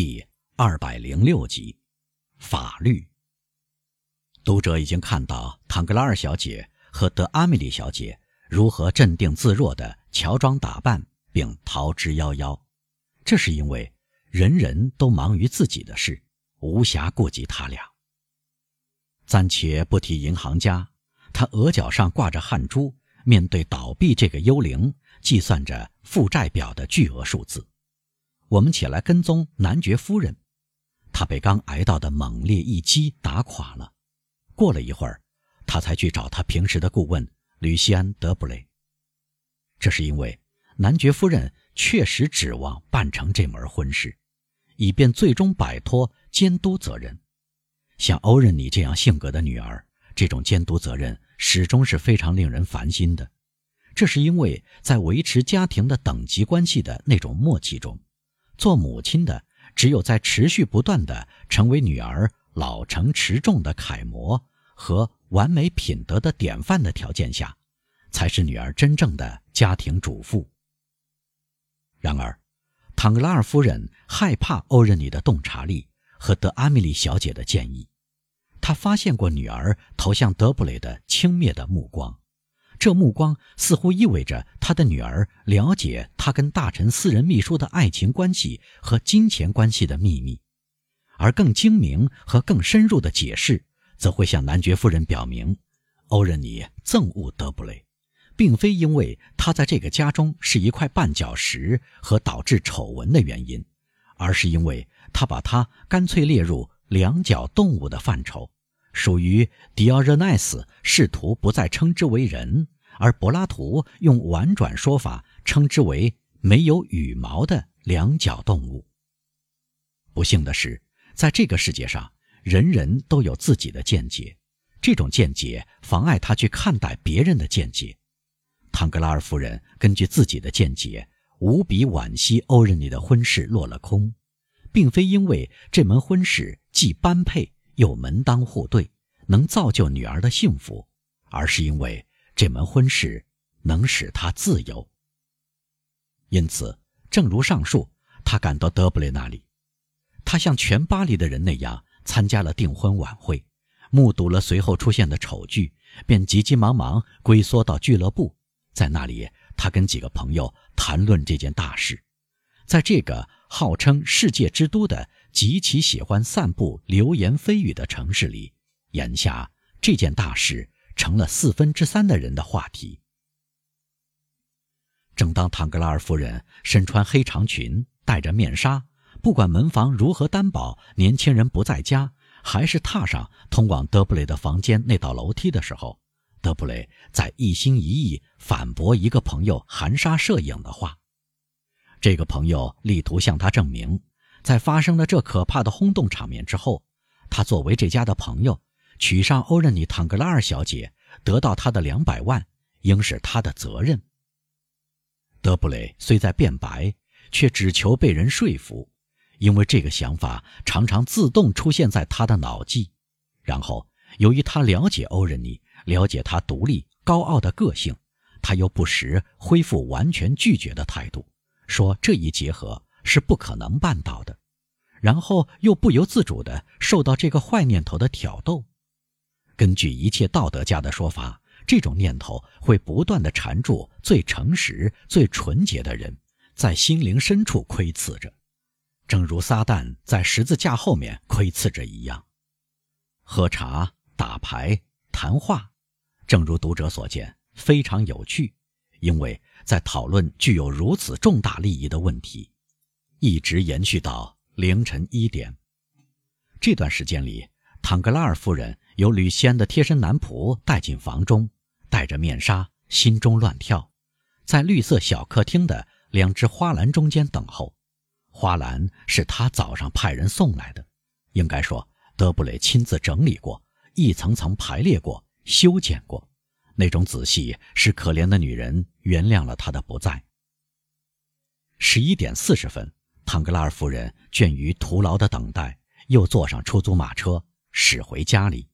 第二百零六集，法律。读者已经看到唐格拉尔小姐和德阿米莉小姐如何镇定自若地乔装打扮并逃之夭夭，这是因为人人都忙于自己的事，无暇顾及他俩。暂且不提银行家，他额角上挂着汗珠，面对倒闭这个幽灵，计算着负债表的巨额数字。我们起来跟踪男爵夫人，她被刚挨到的猛烈一击打垮了。过了一会儿，他才去找他平时的顾问吕西安·德布雷。这是因为男爵夫人确实指望办成这门婚事，以便最终摆脱监督责任。像欧仁妮这样性格的女儿，这种监督责任始终是非常令人烦心的。这是因为在维持家庭的等级关系的那种默契中，做母亲的只有在持续不断的成为女儿老成持重的楷模和完美品德的典范的条件下，才是女儿真正的家庭主妇。然而，唐格拉尔夫人害怕欧仁妮的洞察力和德阿米莉小姐的建议。她发现过女儿投向德布雷的轻蔑的目光，这目光似乎意味着他的女儿了解他跟大臣私人秘书的爱情关系和金钱关系的秘密，而更精明和更深入的解释，则会向男爵夫人表明，欧仁妮憎恶德布雷，并非因为他在这个家中是一块绊脚石和导致丑闻的原因，而是因为他把他干脆列入。两脚动物的范畴，属于迪奥热奈斯试图不再称之为人，而柏拉图用婉转说法称之为没有羽毛的两脚动物。不幸的是，在这个世界上，人人都有自己的见解，这种见解妨碍他去看待别人的见解。唐格拉尔夫人根据自己的见解，无比惋惜欧仁妮的婚事落了空。并非因为这门婚事既般配又门当户对，能造就女儿的幸福，而是因为这门婚事能使她自由。因此，正如上述，他赶到德布雷那里，他像全巴黎的人那样参加了订婚晚会，目睹了随后出现的丑剧，便急急忙忙龟缩到俱乐部，在那里，他跟几个朋友谈论这件大事，在这个。号称世界之都的极其喜欢散布流言蜚语的城市里，眼下这件大事成了四分之三的人的话题。正当唐格拉尔夫人身穿黑长裙，戴着面纱，不管门房如何担保年轻人不在家，还是踏上通往德布雷的房间那道楼梯的时候，德布雷在一心一意反驳一个朋友含沙射影的话。这个朋友力图向他证明，在发生了这可怕的轰动场面之后，他作为这家的朋友，娶上欧仁妮·唐格拉尔小姐，得到她的两百万，应是他的责任。德布雷虽在辩白，却只求被人说服，因为这个想法常常自动出现在他的脑际。然后，由于他了解欧仁妮，了解他独立高傲的个性，他又不时恢复完全拒绝的态度。说这一结合是不可能办到的，然后又不由自主地受到这个坏念头的挑逗。根据一切道德家的说法，这种念头会不断地缠住最诚实、最纯洁的人，在心灵深处窥伺着，正如撒旦在十字架后面窥伺着一样。喝茶、打牌、谈话，正如读者所见，非常有趣，因为。在讨论具有如此重大利益的问题，一直延续到凌晨一点。这段时间里，坦格拉尔夫人由吕西安的贴身男仆带进房中，戴着面纱，心中乱跳，在绿色小客厅的两只花篮中间等候。花篮是他早上派人送来的，应该说德布雷亲自整理过，一层层排列过，修剪过。那种仔细使可怜的女人原谅了他的不在。十一点四十分，唐格拉尔夫人倦于徒劳的等待，又坐上出租马车驶回家里。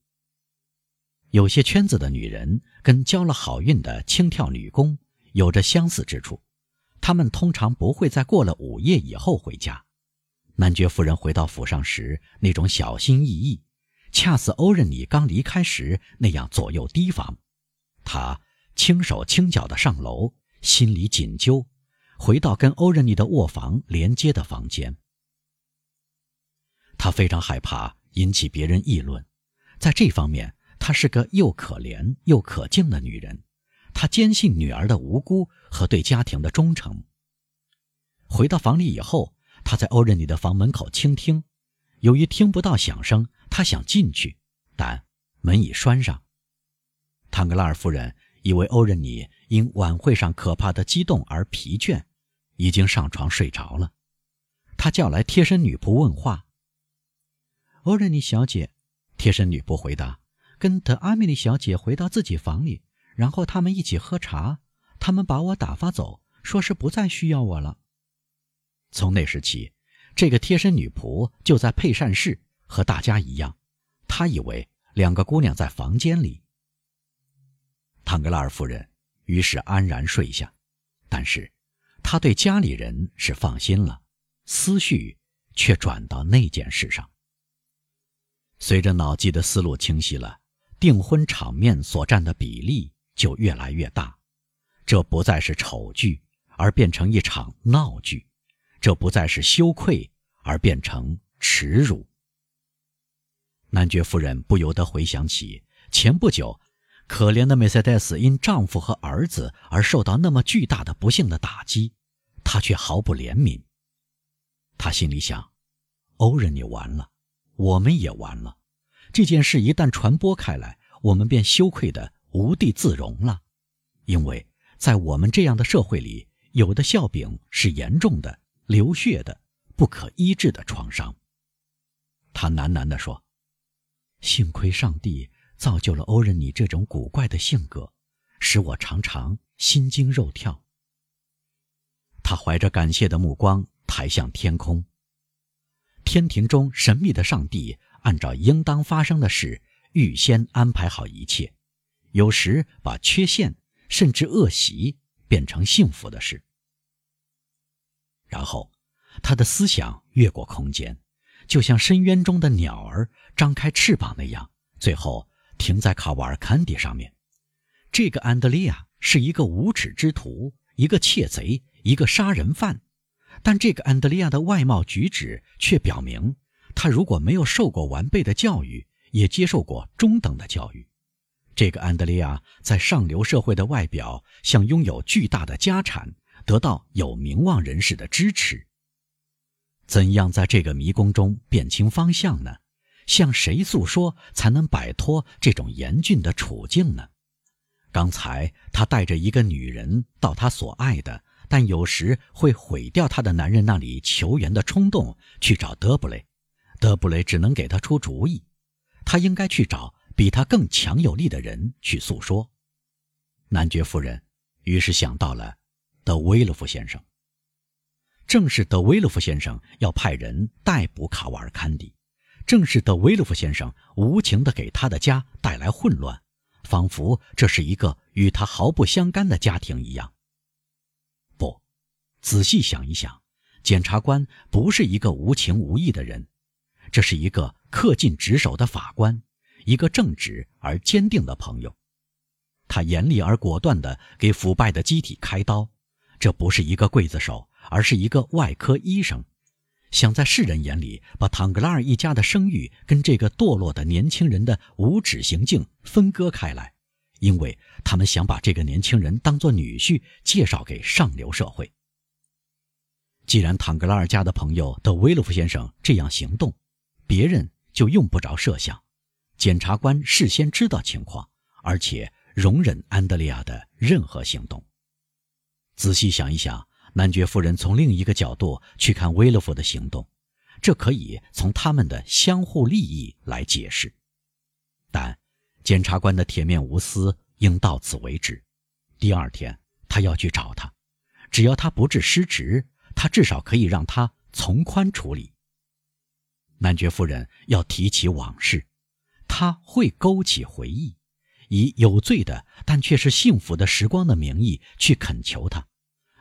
有些圈子的女人跟交了好运的轻跳女工有着相似之处，她们通常不会在过了午夜以后回家。男爵夫人回到府上时，那种小心翼翼，恰似欧仁妮刚离开时那样左右提防。她轻手轻脚地上楼，心里紧揪，回到跟欧仁妮的卧房连接的房间。她非常害怕引起别人议论，在这方面，她是个又可怜又可敬的女人。她坚信女儿的无辜和对家庭的忠诚。回到房里以后。他在欧仁妮的房门口倾听，由于听不到响声，他想进去，但门已拴上。唐格拉尔夫人以为欧仁妮因晚会上可怕的激动而疲倦，已经上床睡着了。他叫来贴身女仆问话。欧仁妮小姐，贴身女仆回答：“跟德阿米莉小姐回到自己房里，然后他们一起喝茶。他们把我打发走，说是不再需要我了。”从那时起，这个贴身女仆就在配膳室，和大家一样。他以为两个姑娘在房间里。唐格拉尔夫人于是安然睡下，但是他对家里人是放心了，思绪却转到那件事上。随着脑际的思路清晰了，订婚场面所占的比例就越来越大，这不再是丑剧，而变成一场闹剧。这不再是羞愧，而变成耻辱。男爵夫人不由得回想起前不久，可怜的梅赛德斯因丈夫和儿子而受到那么巨大的不幸的打击，她却毫不怜悯。她心里想：欧仁，你完了，我们也完了。这件事一旦传播开来，我们便羞愧的无地自容了，因为在我们这样的社会里，有的笑柄是严重的。流血的、不可医治的创伤。他喃喃地说：“幸亏上帝造就了欧仁尼这种古怪的性格，使我常常心惊肉跳。”他怀着感谢的目光抬向天空。天庭中神秘的上帝按照应当发生的事预先安排好一切，有时把缺陷甚至恶习变成幸福的事。然后，他的思想越过空间，就像深渊中的鸟儿张开翅膀那样，最后停在卡瓦尔坎迪上面。这个安德利亚是一个无耻之徒，一个窃贼，一个杀人犯。但这个安德利亚的外貌举止却表明，他如果没有受过完备的教育，也接受过中等的教育。这个安德利亚在上流社会的外表，像拥有巨大的家产。得到有名望人士的支持。怎样在这个迷宫中辨清方向呢？向谁诉说才能摆脱这种严峻的处境呢？刚才他带着一个女人到他所爱的，但有时会毁掉他的男人那里求援的冲动，去找德布雷。德布雷只能给他出主意，他应该去找比他更强有力的人去诉说。男爵夫人于是想到了。德威勒夫先生，正是德威勒夫先生要派人逮捕卡瓦尔坎迪，正是德威勒夫先生无情地给他的家带来混乱，仿佛这是一个与他毫不相干的家庭一样。不，仔细想一想，检察官不是一个无情无义的人，这是一个恪尽职守的法官，一个正直而坚定的朋友，他严厉而果断地给腐败的机体开刀。这不是一个刽子手，而是一个外科医生，想在世人眼里把唐格拉尔一家的声誉跟这个堕落的年轻人的无耻行径分割开来，因为他们想把这个年轻人当作女婿介绍给上流社会。既然唐格拉尔家的朋友德威洛夫先生这样行动，别人就用不着设想，检察官事先知道情况，而且容忍安德烈亚的任何行动。仔细想一想，男爵夫人从另一个角度去看威勒夫的行动，这可以从他们的相互利益来解释。但检察官的铁面无私应到此为止。第二天他要去找他，只要他不致失职，他至少可以让他从宽处理。男爵夫人要提起往事，他会勾起回忆。以有罪的但却是幸福的时光的名义去恳求他，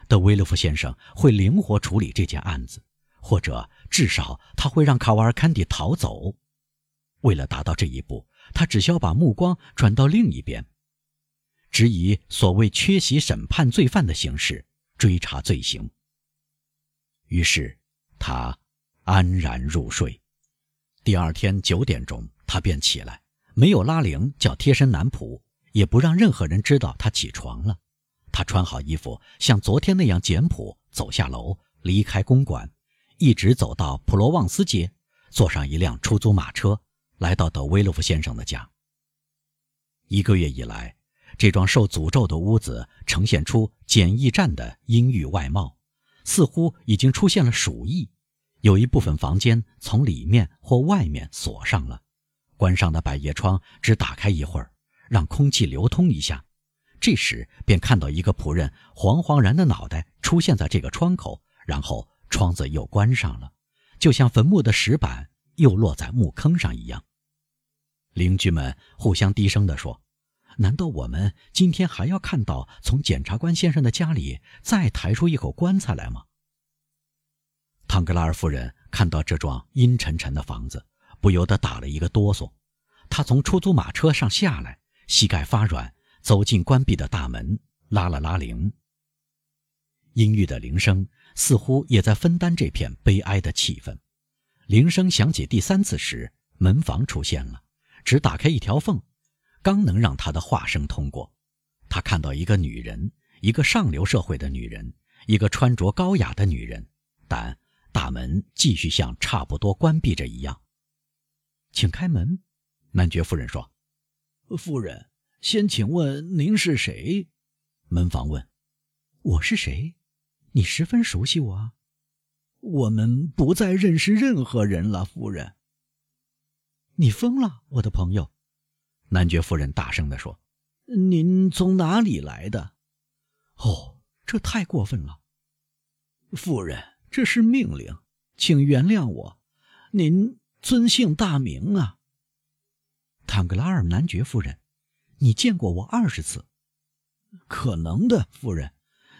德威勒夫先生会灵活处理这件案子，或者至少他会让卡瓦尔坎蒂逃走。为了达到这一步，他只需要把目光转到另一边，只以所谓缺席审判罪犯的形式追查罪行。于是他安然入睡。第二天九点钟，他便起来，没有拉铃叫贴身男仆，也不让任何人知道他起床了。他穿好衣服，像昨天那样简朴，走下楼，离开公馆，一直走到普罗旺斯街，坐上一辆出租马车，来到德威洛夫先生的家。一个月以来，这幢受诅咒的屋子呈现出简易站的阴郁外貌，似乎已经出现了鼠疫。有一部分房间从里面或外面锁上了，关上的百叶窗只打开一会儿，让空气流通一下。这时便看到一个仆人惶惶然的脑袋出现在这个窗口，然后窗子又关上了，就像坟墓的石板又落在墓坑上一样。邻居们互相低声地说：“难道我们今天还要看到从检察官先生的家里再抬出一口棺材来吗？”唐格拉尔夫人看到这幢阴沉沉的房子，不由得打了一个哆嗦。她从出租马车上下来，膝盖发软。走进关闭的大门，拉了拉铃。阴郁的铃声似乎也在分担这片悲哀的气氛。铃声响起第三次时，门房出现了，只打开一条缝，刚能让他的话声通过。他看到一个女人，一个上流社会的女人，一个穿着高雅的女人，但大门继续像差不多关闭着一样。请开门，男爵夫人说：“夫人。”先请问您是谁？门房问：“我是谁？你十分熟悉我啊。”我们不再认识任何人了，夫人。你疯了，我的朋友！男爵夫人大声地说：“您从哪里来的？”哦，这太过分了，夫人，这是命令，请原谅我。您尊姓大名啊？坦格拉尔男爵夫人。你见过我二十次，可能的，夫人。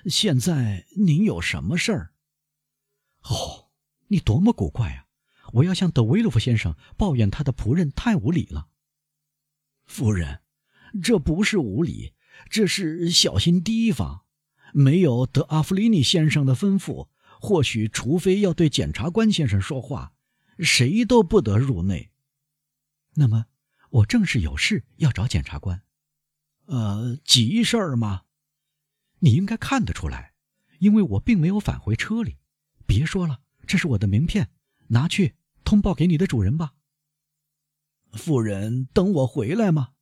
现在您有什么事儿？哦，你多么古怪啊！我要向德维洛夫先生抱怨他的仆人太无礼了。夫人，这不是无礼，这是小心提防。没有德阿弗里尼先生的吩咐，或许除非要对检察官先生说话，谁都不得入内。那么，我正是有事要找检察官。呃，急事儿吗？你应该看得出来，因为我并没有返回车里。别说了，这是我的名片，拿去通报给你的主人吧。夫人，等我回来吗？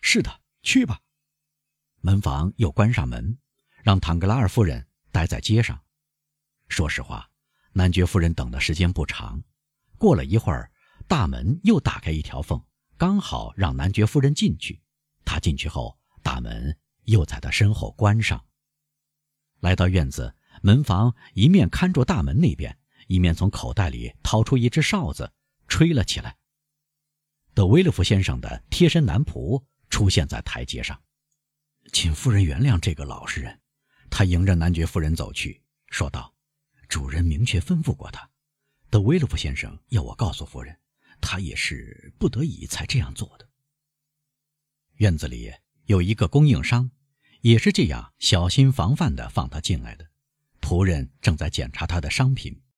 是的，去吧。门房又关上门，让唐格拉尔夫人待在街上。说实话，男爵夫人等的时间不长。过了一会儿，大门又打开一条缝，刚好让男爵夫人进去。他进去后，大门又在他身后关上。来到院子，门房一面看着大门那边，一面从口袋里掏出一只哨子，吹了起来。德威勒夫先生的贴身男仆出现在台阶上，请夫人原谅这个老实人。他迎着男爵夫人走去，说道：“主人明确吩咐过他，德威勒夫先生要我告诉夫人，他也是不得已才这样做的。”院子里有一个供应商，也是这样小心防范的放他进来的。仆人正在检查他的商品。